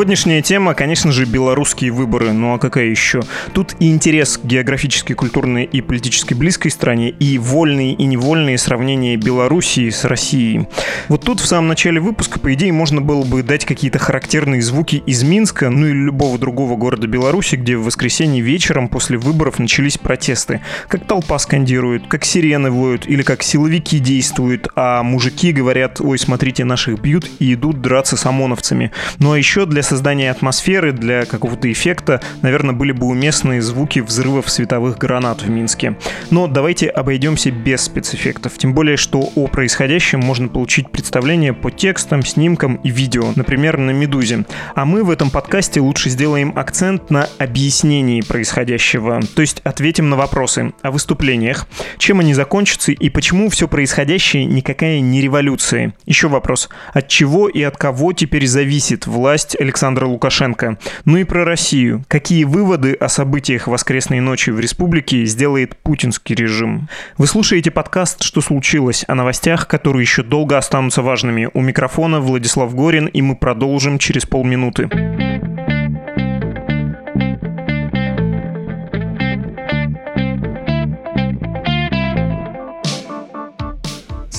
Сегодняшняя тема, конечно же, белорусские выборы. Ну а какая еще? Тут и интерес к географически, культурной и политически близкой стране, и вольные и невольные сравнения Белоруссии с Россией. Вот тут в самом начале выпуска, по идее, можно было бы дать какие-то характерные звуки из Минска, ну или любого другого города Беларуси, где в воскресенье вечером после выборов начались протесты. Как толпа скандирует, как сирены воют, или как силовики действуют, а мужики говорят, ой, смотрите, наших бьют и идут драться с ОМОНовцами. Ну а еще для создания атмосферы, для какого-то эффекта, наверное, были бы уместные звуки взрывов световых гранат в Минске. Но давайте обойдемся без спецэффектов. Тем более, что о происходящем можно получить представление по текстам, снимкам и видео, например, на «Медузе». А мы в этом подкасте лучше сделаем акцент на объяснении происходящего, то есть ответим на вопросы о выступлениях, чем они закончатся и почему все происходящее никакая не революция. Еще вопрос, от чего и от кого теперь зависит власть Александра Лукашенко? Ну и про Россию. Какие выводы о событиях воскресной ночи в республике сделает путинский режим? Вы слушаете подкаст «Что случилось?» о новостях, которые еще долго останутся важными. У микрофона Владислав Горин, и мы продолжим через полминуты.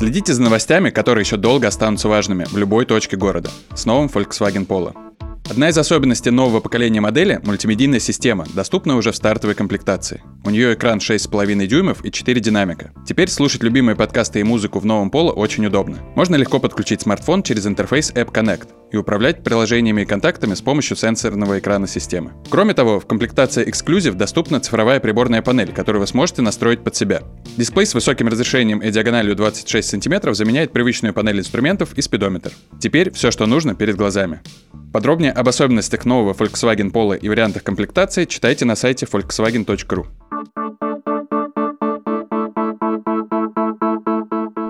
Следите за новостями, которые еще долго останутся важными в любой точке города с новым Volkswagen Polo. Одна из особенностей нового поколения модели – мультимедийная система, доступна уже в стартовой комплектации. У нее экран 6,5 дюймов и 4 динамика. Теперь слушать любимые подкасты и музыку в новом Polo очень удобно. Можно легко подключить смартфон через интерфейс App Connect и управлять приложениями и контактами с помощью сенсорного экрана системы. Кроме того, в комплектации Exclusive доступна цифровая приборная панель, которую вы сможете настроить под себя. Дисплей с высоким разрешением и диагональю 26 см заменяет привычную панель инструментов и спидометр. Теперь все, что нужно, перед глазами. Подробнее об особенностях нового Volkswagen Polo и вариантах комплектации читайте на сайте volkswagen.ru.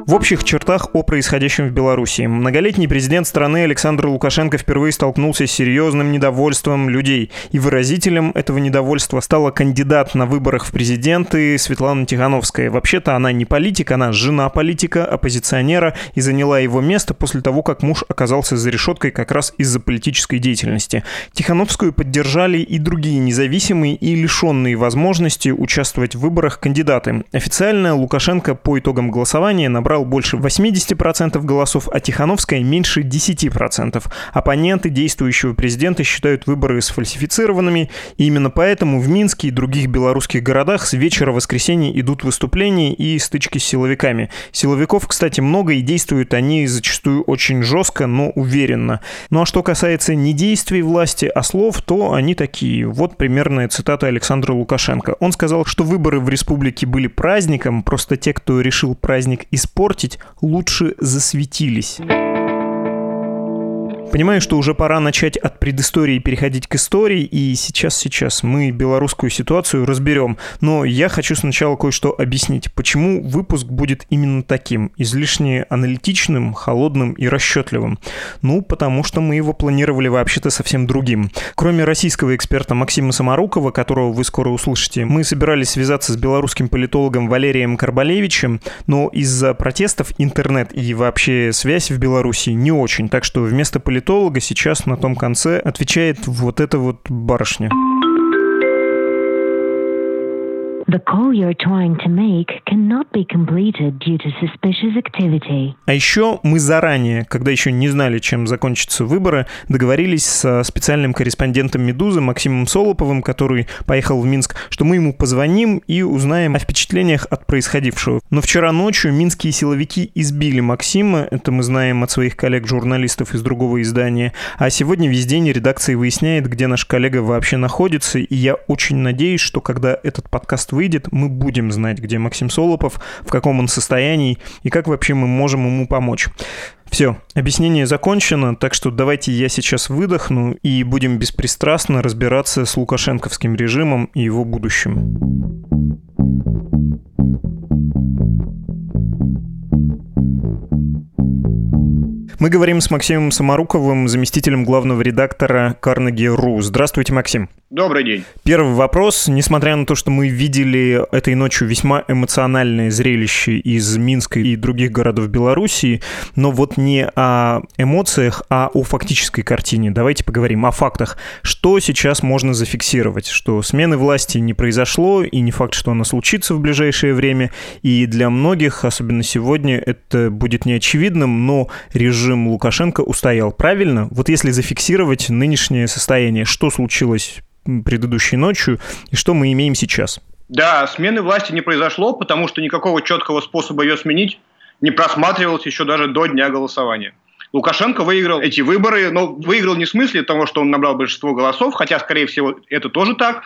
В общих чертах о происходящем в Беларуси. Многолетний президент страны Александр Лукашенко впервые столкнулся с серьезным недовольством людей. И выразителем этого недовольства стала кандидат на выборах в президенты Светлана Тихановская. Вообще-то она не политик, она жена политика, оппозиционера и заняла его место после того, как муж оказался за решеткой как раз из-за политической деятельности. Тихановскую поддержали и другие независимые и лишенные возможности участвовать в выборах кандидаты. Официально Лукашенко по итогам голосования набрал набрал больше 80% голосов, а Тихановская меньше 10%. Оппоненты действующего президента считают выборы сфальсифицированными, и именно поэтому в Минске и других белорусских городах с вечера воскресенья идут выступления и стычки с силовиками. Силовиков, кстати, много, и действуют они зачастую очень жестко, но уверенно. Ну а что касается не действий власти, а слов, то они такие. Вот примерная цитата Александра Лукашенко. Он сказал, что выборы в республике были праздником, просто те, кто решил праздник испортить, испортить, лучше засветились. Понимаю, что уже пора начать от предыстории переходить к истории, и сейчас-сейчас мы белорусскую ситуацию разберем. Но я хочу сначала кое-что объяснить, почему выпуск будет именно таким, излишне аналитичным, холодным и расчетливым. Ну, потому что мы его планировали вообще-то совсем другим. Кроме российского эксперта Максима Самарукова, которого вы скоро услышите, мы собирались связаться с белорусским политологом Валерием Карбалевичем, но из-за протестов интернет и вообще связь в Беларуси не очень, так что вместо политолога политолога сейчас на том конце отвечает вот эта вот барышня. А еще мы заранее, когда еще не знали, чем закончатся выборы, договорились со специальным корреспондентом «Медузы» Максимом Солоповым, который поехал в Минск, что мы ему позвоним и узнаем о впечатлениях от происходившего. Но вчера ночью минские силовики избили Максима, это мы знаем от своих коллег-журналистов из другого издания, а сегодня весь день редакция выясняет, где наш коллега вообще находится, и я очень надеюсь, что когда этот подкаст выйдет, выйдет, мы будем знать, где Максим Солопов, в каком он состоянии и как вообще мы можем ему помочь. Все, объяснение закончено, так что давайте я сейчас выдохну и будем беспристрастно разбираться с лукашенковским режимом и его будущим. Мы говорим с Максимом Самаруковым, заместителем главного редактора Carnegie.ru. Здравствуйте, Максим. Добрый день. Первый вопрос. Несмотря на то, что мы видели этой ночью весьма эмоциональное зрелище из Минска и других городов Белоруссии, но вот не о эмоциях, а о фактической картине. Давайте поговорим о фактах. Что сейчас можно зафиксировать? Что смены власти не произошло, и не факт, что она случится в ближайшее время. И для многих, особенно сегодня, это будет неочевидным, но режим Лукашенко устоял. Правильно? Вот если зафиксировать нынешнее состояние, что случилось предыдущей ночью и что мы имеем сейчас. Да, смены власти не произошло, потому что никакого четкого способа ее сменить не просматривалось еще даже до дня голосования. Лукашенко выиграл эти выборы, но выиграл не в смысле того, что он набрал большинство голосов, хотя, скорее всего, это тоже так,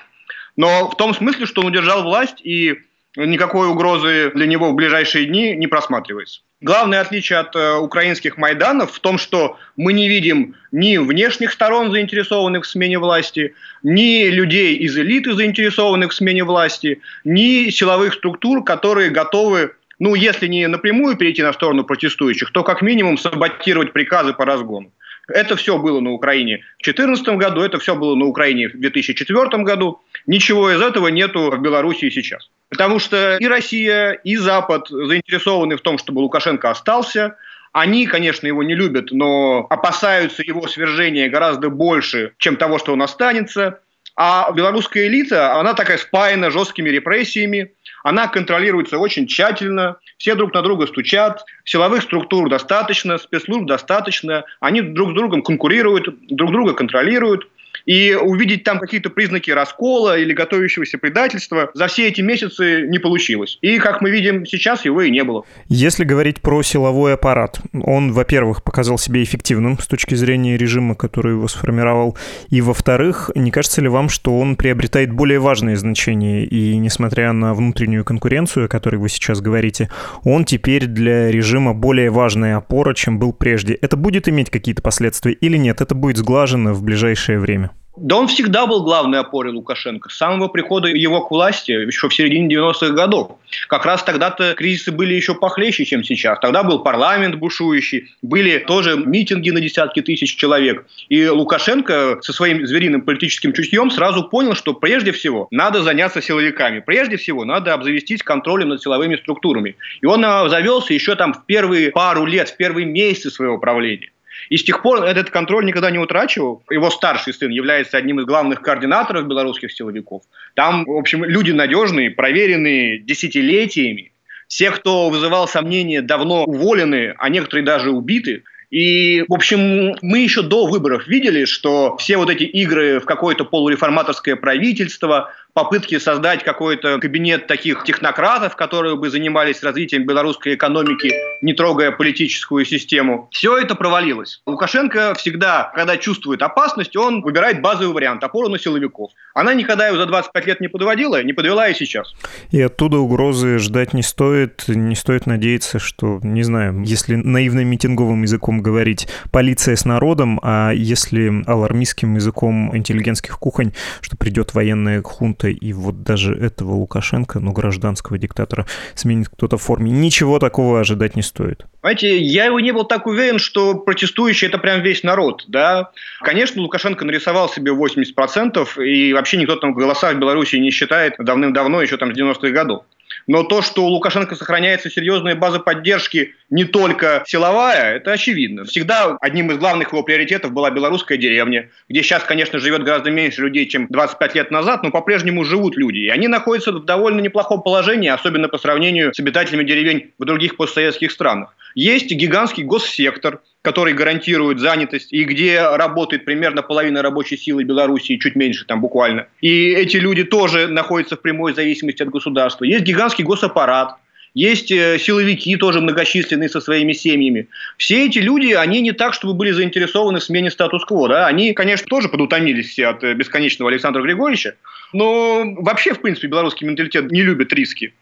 но в том смысле, что он удержал власть и никакой угрозы для него в ближайшие дни не просматривается. Главное отличие от э, украинских майданов в том, что мы не видим ни внешних сторон, заинтересованных в смене власти, ни людей из элиты, заинтересованных в смене власти, ни силовых структур, которые готовы, ну, если не напрямую перейти на сторону протестующих, то как минимум саботировать приказы по разгону. Это все было на Украине в 2014 году, это все было на Украине в 2004 году. Ничего из этого нету в Беларуси сейчас. Потому что и Россия, и Запад заинтересованы в том, чтобы Лукашенко остался. Они, конечно, его не любят, но опасаются его свержения гораздо больше, чем того, что он останется. А белорусская элита, она такая спаяна жесткими репрессиями, она контролируется очень тщательно, все друг на друга стучат, силовых структур достаточно, спецслужб достаточно, они друг с другом конкурируют, друг друга контролируют. И увидеть там какие-то признаки раскола или готовящегося предательства за все эти месяцы не получилось. И, как мы видим, сейчас его и не было. Если говорить про силовой аппарат, он, во-первых, показал себя эффективным с точки зрения режима, который его сформировал, и, во-вторых, не кажется ли вам, что он приобретает более важное значение, и, несмотря на внутреннюю конкуренцию, о которой вы сейчас говорите, он теперь для режима более важная опора, чем был прежде. Это будет иметь какие-то последствия или нет? Это будет сглажено в ближайшее время? Да он всегда был главной опорой Лукашенко. С самого прихода его к власти, еще в середине 90-х годов. Как раз тогда-то кризисы были еще похлеще, чем сейчас. Тогда был парламент бушующий, были тоже митинги на десятки тысяч человек. И Лукашенко со своим звериным политическим чутьем сразу понял, что прежде всего надо заняться силовиками. Прежде всего надо обзавестись контролем над силовыми структурами. И он завелся еще там в первые пару лет, в первые месяцы своего правления. И с тех пор этот контроль никогда не утрачивал. Его старший сын является одним из главных координаторов белорусских силовиков. Там, в общем, люди надежные, проверенные десятилетиями. Все, кто вызывал сомнения, давно уволены, а некоторые даже убиты. И, в общем, мы еще до выборов видели, что все вот эти игры в какое-то полуреформаторское правительство, попытки создать какой-то кабинет таких технократов, которые бы занимались развитием белорусской экономики, не трогая политическую систему. Все это провалилось. Лукашенко всегда, когда чувствует опасность, он выбирает базовый вариант – опору на силовиков. Она никогда его за 25 лет не подводила, не подвела и сейчас. И оттуда угрозы ждать не стоит. Не стоит надеяться, что, не знаю, если наивным митинговым языком говорить, полиция с народом, а если алармистским языком интеллигентских кухонь, что придет военная хунта диктата, и вот даже этого Лукашенко, ну, гражданского диктатора, сменит кто-то в форме. Ничего такого ожидать не стоит. Знаете, я его не был так уверен, что протестующие – это прям весь народ, да. Конечно, Лукашенко нарисовал себе 80%, и вообще никто там голоса в Беларуси не считает давным-давно, еще там с 90-х годов. Но то, что у Лукашенко сохраняется серьезная база поддержки не только силовая, это очевидно. Всегда одним из главных его приоритетов была белорусская деревня, где сейчас, конечно, живет гораздо меньше людей, чем 25 лет назад, но по-прежнему живут люди. И они находятся в довольно неплохом положении, особенно по сравнению с обитателями деревень в других постсоветских странах. Есть гигантский госсектор, который гарантирует занятость, и где работает примерно половина рабочей силы Беларуси, чуть меньше там буквально. И эти люди тоже находятся в прямой зависимости от государства. Есть гигантский госаппарат, есть э, силовики тоже многочисленные со своими семьями. Все эти люди, они не так, чтобы были заинтересованы в смене статус-кво. Да? Они, конечно, тоже подутомились все от э, бесконечного Александра Григорьевича, но вообще, в принципе, белорусский менталитет не любит риски.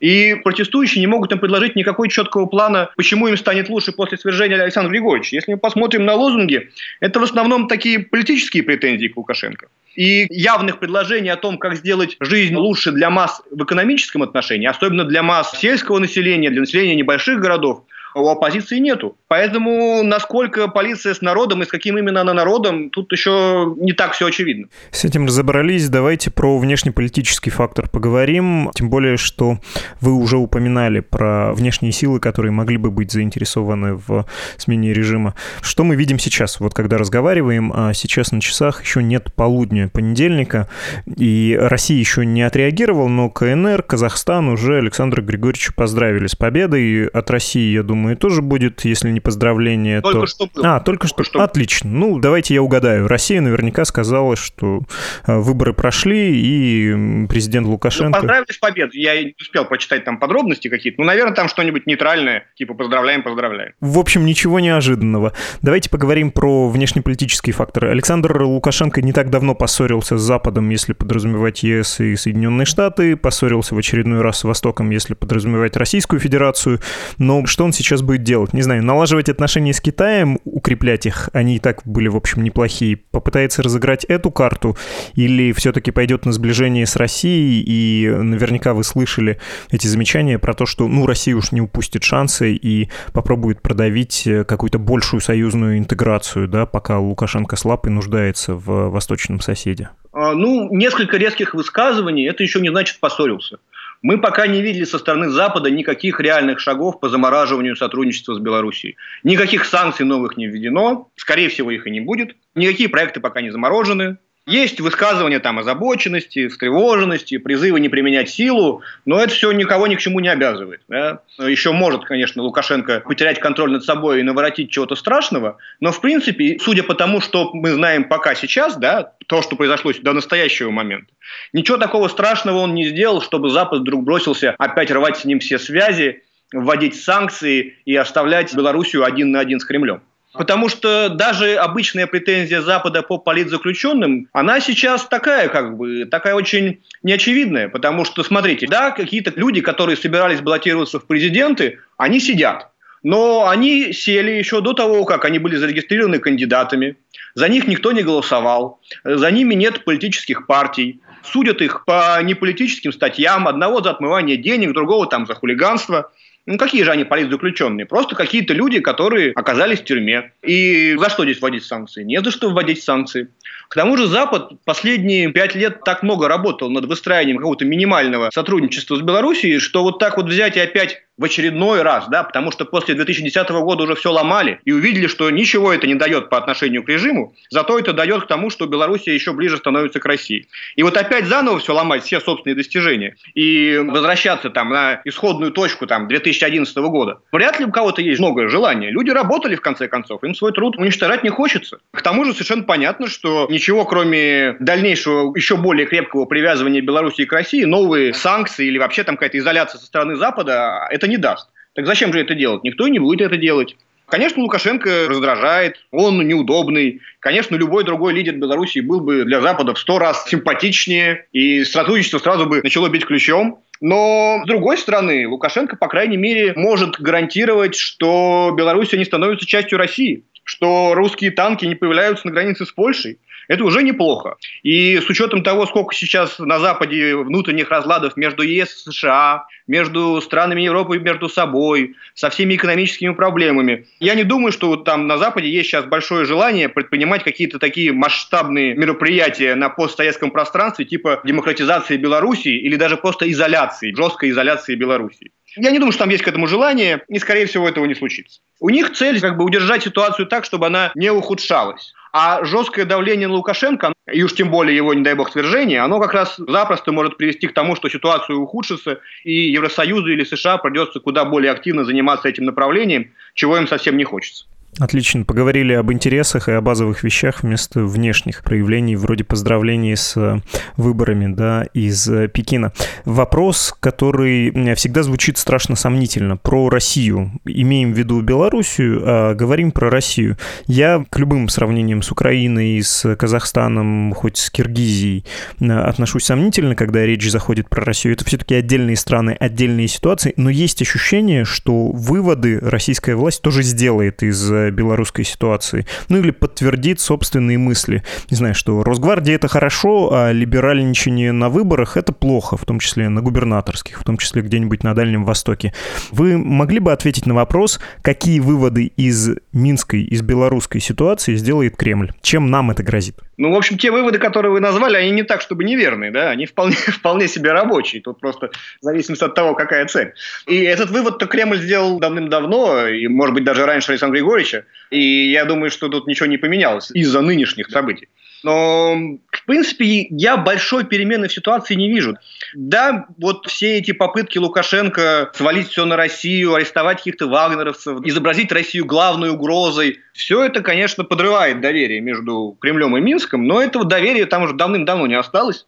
И протестующие не могут им предложить никакой четкого плана, почему им станет лучше после свержения Александра Григорьевича. Если мы посмотрим на лозунги, это в основном такие политические претензии к Лукашенко. И явных предложений о том, как сделать жизнь лучше для масс в экономическом отношении, особенно для масс сельского населения, для населения небольших городов, у оппозиции нету. Поэтому насколько полиция с народом и с каким именно она народом, тут еще не так все очевидно. С этим разобрались. Давайте про внешнеполитический фактор поговорим. Тем более, что вы уже упоминали про внешние силы, которые могли бы быть заинтересованы в смене режима. Что мы видим сейчас? Вот когда разговариваем, а сейчас на часах еще нет полудня понедельника, и Россия еще не отреагировала, но КНР, Казахстан уже Александра Григорьевича поздравили с победой. От России, я думаю, тоже будет, если не поздравление, только то... Что было. А, только, только что. что. Отлично. Ну, давайте я угадаю. Россия наверняка сказала, что э, выборы прошли, и президент Лукашенко... Ну, поздравили с победой. Я не успел почитать там подробности какие-то. Ну, наверное, там что-нибудь нейтральное, типа поздравляем, поздравляем. В общем, ничего неожиданного. Давайте поговорим про внешнеполитические факторы. Александр Лукашенко не так давно поссорился с Западом, если подразумевать ЕС и Соединенные Штаты, поссорился в очередной раз с Востоком, если подразумевать Российскую Федерацию. Но что он сейчас будет делать? Не знаю, налаживать отношения с Китаем, укреплять их, они и так были, в общем, неплохие. Попытается разыграть эту карту или все-таки пойдет на сближение с Россией, и наверняка вы слышали эти замечания про то, что, ну, Россия уж не упустит шансы и попробует продавить какую-то большую союзную интеграцию, да, пока Лукашенко слаб и нуждается в восточном соседе. А, ну, несколько резких высказываний, это еще не значит поссорился. Мы пока не видели со стороны Запада никаких реальных шагов по замораживанию сотрудничества с Белоруссией. Никаких санкций новых не введено, скорее всего их и не будет. Никакие проекты пока не заморожены. Есть высказывания там озабоченности, встревоженности, призывы не применять силу, но это все никого ни к чему не обязывает. Да? Еще может, конечно, Лукашенко потерять контроль над собой и наворотить чего-то страшного, но в принципе, судя по тому, что мы знаем пока сейчас, да, то, что произошло до настоящего момента, ничего такого страшного он не сделал, чтобы Запад вдруг бросился опять рвать с ним все связи, вводить санкции и оставлять Белоруссию один на один с Кремлем. Потому что даже обычная претензия Запада по политзаключенным, она сейчас такая, как бы, такая очень неочевидная. Потому что, смотрите, да, какие-то люди, которые собирались баллотироваться в президенты, они сидят. Но они сели еще до того, как они были зарегистрированы кандидатами. За них никто не голосовал. За ними нет политических партий. Судят их по неполитическим статьям. Одного за отмывание денег, другого там за хулиганство. Ну, какие же они политзаключенные? Просто какие-то люди, которые оказались в тюрьме. И за что здесь вводить санкции? Не за что вводить санкции. К тому же Запад последние пять лет так много работал над выстраиванием какого-то минимального сотрудничества с Белоруссией, что вот так вот взять и опять в очередной раз, да, потому что после 2010 года уже все ломали и увидели, что ничего это не дает по отношению к режиму, зато это дает к тому, что Белоруссия еще ближе становится к России. И вот опять заново все ломать, все собственные достижения, и возвращаться там на исходную точку там 2011 года, вряд ли у кого-то есть много желания. Люди работали в конце концов, им свой труд уничтожать не хочется. К тому же совершенно понятно, что ничего кроме дальнейшего еще более крепкого привязывания Белоруссии к России, новые санкции или вообще там какая-то изоляция со стороны Запада, это не даст. Так зачем же это делать? Никто не будет это делать. Конечно, Лукашенко раздражает, он неудобный. Конечно, любой другой лидер Беларуси был бы для Запада в сто раз симпатичнее, и сотрудничество сразу бы начало бить ключом. Но, с другой стороны, Лукашенко, по крайней мере, может гарантировать, что Беларусь не становится частью России, что русские танки не появляются на границе с Польшей, это уже неплохо. И с учетом того, сколько сейчас на Западе внутренних разладов между ЕС и США, между странами Европы между собой, со всеми экономическими проблемами, я не думаю, что там на Западе есть сейчас большое желание предпринимать какие-то такие масштабные мероприятия на постсоветском пространстве, типа демократизации Белоруссии или даже просто изоляции, жесткой изоляции Белоруссии. Я не думаю, что там есть к этому желание, и, скорее всего, этого не случится. У них цель как бы удержать ситуацию так, чтобы она не ухудшалась. А жесткое давление на Лукашенко, и уж тем более его, не дай бог, свержение, оно как раз запросто может привести к тому, что ситуация ухудшится, и Евросоюзу или США придется куда более активно заниматься этим направлением, чего им совсем не хочется. Отлично. Поговорили об интересах и о базовых вещах вместо внешних проявлений, вроде поздравлений с э, выборами да, из э, Пекина. Вопрос, который всегда звучит страшно сомнительно, про Россию. Имеем в виду Белоруссию, а говорим про Россию. Я к любым сравнениям с Украиной, с Казахстаном, хоть с Киргизией э, отношусь сомнительно, когда речь заходит про Россию. Это все-таки отдельные страны, отдельные ситуации, но есть ощущение, что выводы российская власть тоже сделает из белорусской ситуации. Ну или подтвердит собственные мысли. Не знаю, что Росгвардия это хорошо, а либеральничание на выборах это плохо, в том числе на губернаторских, в том числе где-нибудь на Дальнем Востоке. Вы могли бы ответить на вопрос, какие выводы из минской, из белорусской ситуации сделает Кремль? Чем нам это грозит? Ну, в общем, те выводы, которые вы назвали, они не так, чтобы неверные, да, они вполне, вполне себе рабочие. Тут просто в зависимости от того, какая цель. И этот вывод-то Кремль сделал давным-давно, и, может быть, даже раньше Александра Григорьевича. И я думаю, что тут ничего не поменялось из-за нынешних событий. Но, принципе, я большой перемены в ситуации не вижу. Да, вот все эти попытки Лукашенко свалить все на Россию, арестовать каких-то вагнеровцев, изобразить Россию главной угрозой, все это, конечно, подрывает доверие между Кремлем и Минском, но этого доверия там уже давным-давно не осталось,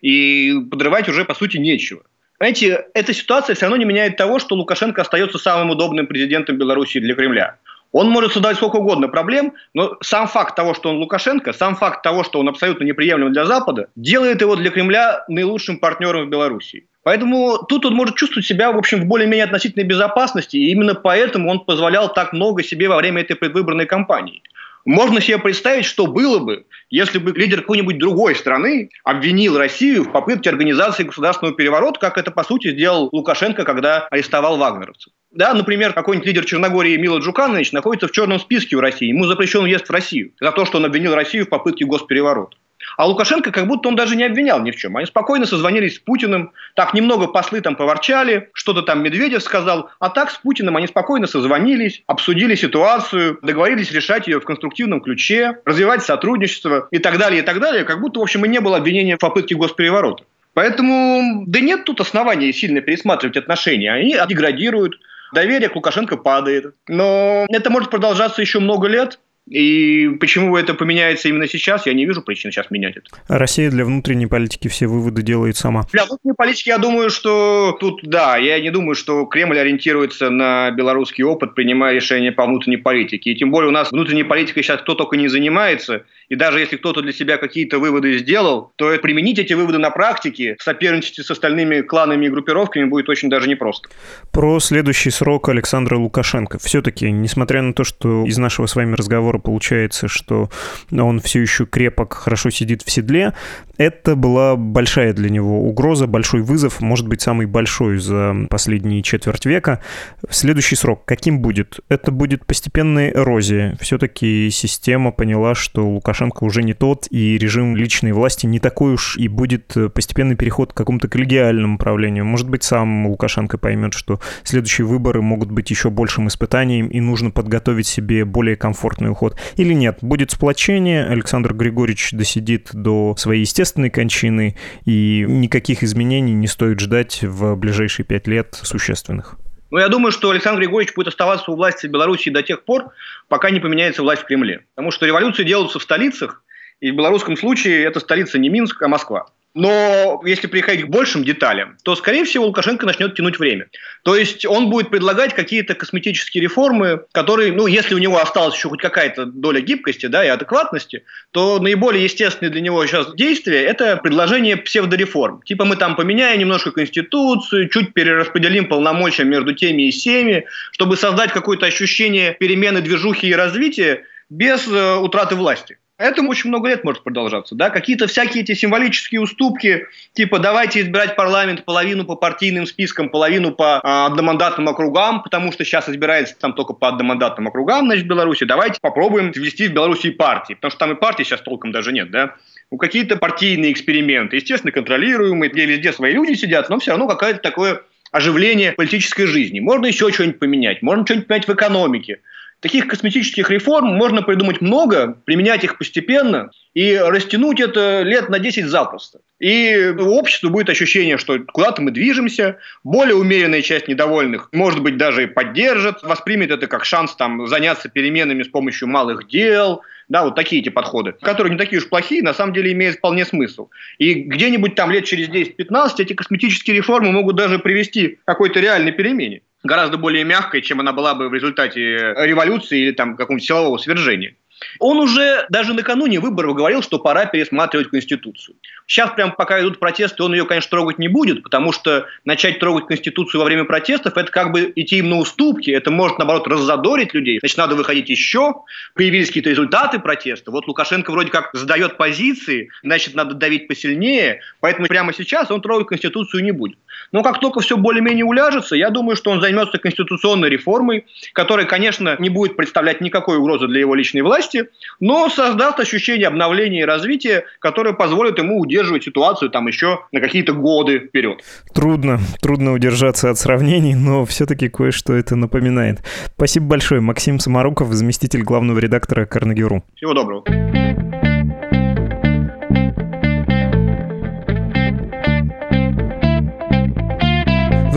и подрывать уже, по сути, нечего. Знаете, эта ситуация все равно не меняет того, что Лукашенко остается самым удобным президентом Беларуси для Кремля. Он может создать сколько угодно проблем, но сам факт того, что он Лукашенко, сам факт того, что он абсолютно неприемлем для Запада, делает его для Кремля наилучшим партнером в Беларуси. Поэтому тут он может чувствовать себя, в общем, в более-менее относительной безопасности, и именно поэтому он позволял так много себе во время этой предвыборной кампании. Можно себе представить, что было бы, если бы лидер какой-нибудь другой страны обвинил Россию в попытке организации государственного переворота, как это, по сути, сделал Лукашенко, когда арестовал вагнеровцев. Да, например, какой-нибудь лидер Черногории Мила Джуканович находится в черном списке в России. Ему запрещен въезд в Россию за то, что он обвинил Россию в попытке госпереворота. А Лукашенко как будто он даже не обвинял ни в чем. Они спокойно созвонились с Путиным, так немного послы там поворчали, что-то там Медведев сказал, а так с Путиным они спокойно созвонились, обсудили ситуацию, договорились решать ее в конструктивном ключе, развивать сотрудничество и так далее, и так далее, как будто, в общем, и не было обвинения в попытке госпереворота. Поэтому, да нет тут оснований сильно пересматривать отношения. Они деградируют, доверие к Лукашенко падает. Но это может продолжаться еще много лет. И почему это поменяется именно сейчас, я не вижу причин сейчас менять это. А Россия для внутренней политики все выводы делает сама. Для внутренней политики я думаю, что тут, да, я не думаю, что Кремль ориентируется на белорусский опыт, принимая решения по внутренней политике. И тем более у нас внутренней политикой сейчас кто только не занимается. И даже если кто-то для себя какие-то выводы сделал, то применить эти выводы на практике, соперничать с остальными кланами и группировками будет очень даже непросто. Про следующий срок Александра Лукашенко. Все-таки, несмотря на то, что из нашего с вами разговора получается, что он все еще крепок, хорошо сидит в седле, это была большая для него угроза, большой вызов, может быть, самый большой за последние четверть века. Следующий срок каким будет? Это будет постепенная эрозия. Все-таки система поняла, что Лукашенко уже не тот, и режим личной власти не такой уж, и будет постепенный переход к какому-то коллегиальному управлению. Может быть, сам Лукашенко поймет, что следующие выборы могут быть еще большим испытанием, и нужно подготовить себе более комфортный уход. Или нет, будет сплочение, Александр Григорьевич досидит до своей естественной кончины, и никаких изменений не стоит ждать в ближайшие пять лет существенных. Ну, я думаю, что Александр Григорьевич будет оставаться у власти в Беларуси до тех пор, пока не поменяется власть в Кремле. Потому что революции делаются в столицах, и в белорусском случае это столица не Минск, а Москва. Но если приходить к большим деталям, то, скорее всего, Лукашенко начнет тянуть время. То есть он будет предлагать какие-то косметические реформы, которые, ну, если у него осталась еще хоть какая-то доля гибкости да, и адекватности, то наиболее естественное для него сейчас действие – это предложение псевдореформ. Типа мы там поменяем немножко Конституцию, чуть перераспределим полномочия между теми и всеми, чтобы создать какое-то ощущение перемены, движухи и развития без э, утраты власти. Этому очень много лет может продолжаться. Да? Какие-то всякие эти символические уступки, типа давайте избирать парламент половину по партийным спискам, половину по а, одномандатным округам, потому что сейчас избирается там только по одномандатным округам, значит, в Беларуси. Давайте попробуем ввести в Беларуси партии, потому что там и партии сейчас толком даже нет. Да? Ну, какие-то партийные эксперименты, естественно, контролируемые, где везде свои люди сидят, но все равно какое-то такое оживление политической жизни. Можно еще что-нибудь поменять, можно что-нибудь поменять в экономике. Таких косметических реформ можно придумать много, применять их постепенно и растянуть это лет на 10 запросто. И у общества будет ощущение, что куда-то мы движемся, более умеренная часть недовольных, может быть, даже и поддержит, воспримет это как шанс там, заняться переменами с помощью малых дел, да, вот такие эти подходы, которые не такие уж плохие, на самом деле имеют вполне смысл. И где-нибудь там лет через 10-15 эти косметические реформы могут даже привести к какой-то реальной перемене гораздо более мягкой, чем она была бы в результате революции или там какого-нибудь силового свержения. Он уже даже накануне выборов говорил, что пора пересматривать Конституцию. Сейчас, прям пока идут протесты, он ее, конечно, трогать не будет, потому что начать трогать Конституцию во время протестов – это как бы идти им на уступки, это может, наоборот, раззадорить людей. Значит, надо выходить еще, появились какие-то результаты протеста. Вот Лукашенко вроде как задает позиции, значит, надо давить посильнее, поэтому прямо сейчас он трогать Конституцию не будет. Но как только все более-менее уляжется, я думаю, что он займется конституционной реформой, которая, конечно, не будет представлять никакой угрозы для его личной власти, но создаст ощущение обновления и развития, которое позволит ему удерживать ситуацию там еще на какие-то годы вперед. Трудно, трудно удержаться от сравнений, но все-таки кое-что это напоминает. Спасибо большое. Максим Самаруков, заместитель главного редактора Карнегиру. Всего доброго.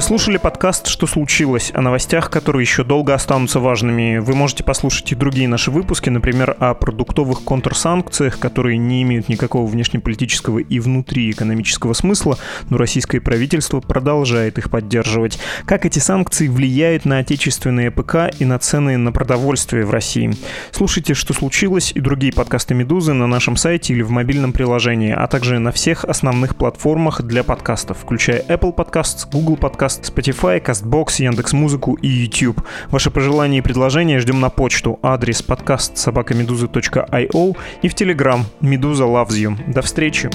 Слушали подкаст «Что случилось?» о новостях, которые еще долго останутся важными. Вы можете послушать и другие наши выпуски, например, о продуктовых контрсанкциях, которые не имеют никакого внешнеполитического и внутриэкономического смысла, но российское правительство продолжает их поддерживать. Как эти санкции влияют на отечественные ПК и на цены на продовольствие в России. Слушайте «Что случилось?» и другие подкасты «Медузы» на нашем сайте или в мобильном приложении, а также на всех основных платформах для подкастов, включая Apple Podcasts, Google Podcasts, подкаст Spotify, CastBox, Яндекс.Музыку и YouTube. Ваши пожелания и предложения ждем на почту. Адрес подкаст собакамедуза.io и в Telegram Медуза Loves You. До встречи!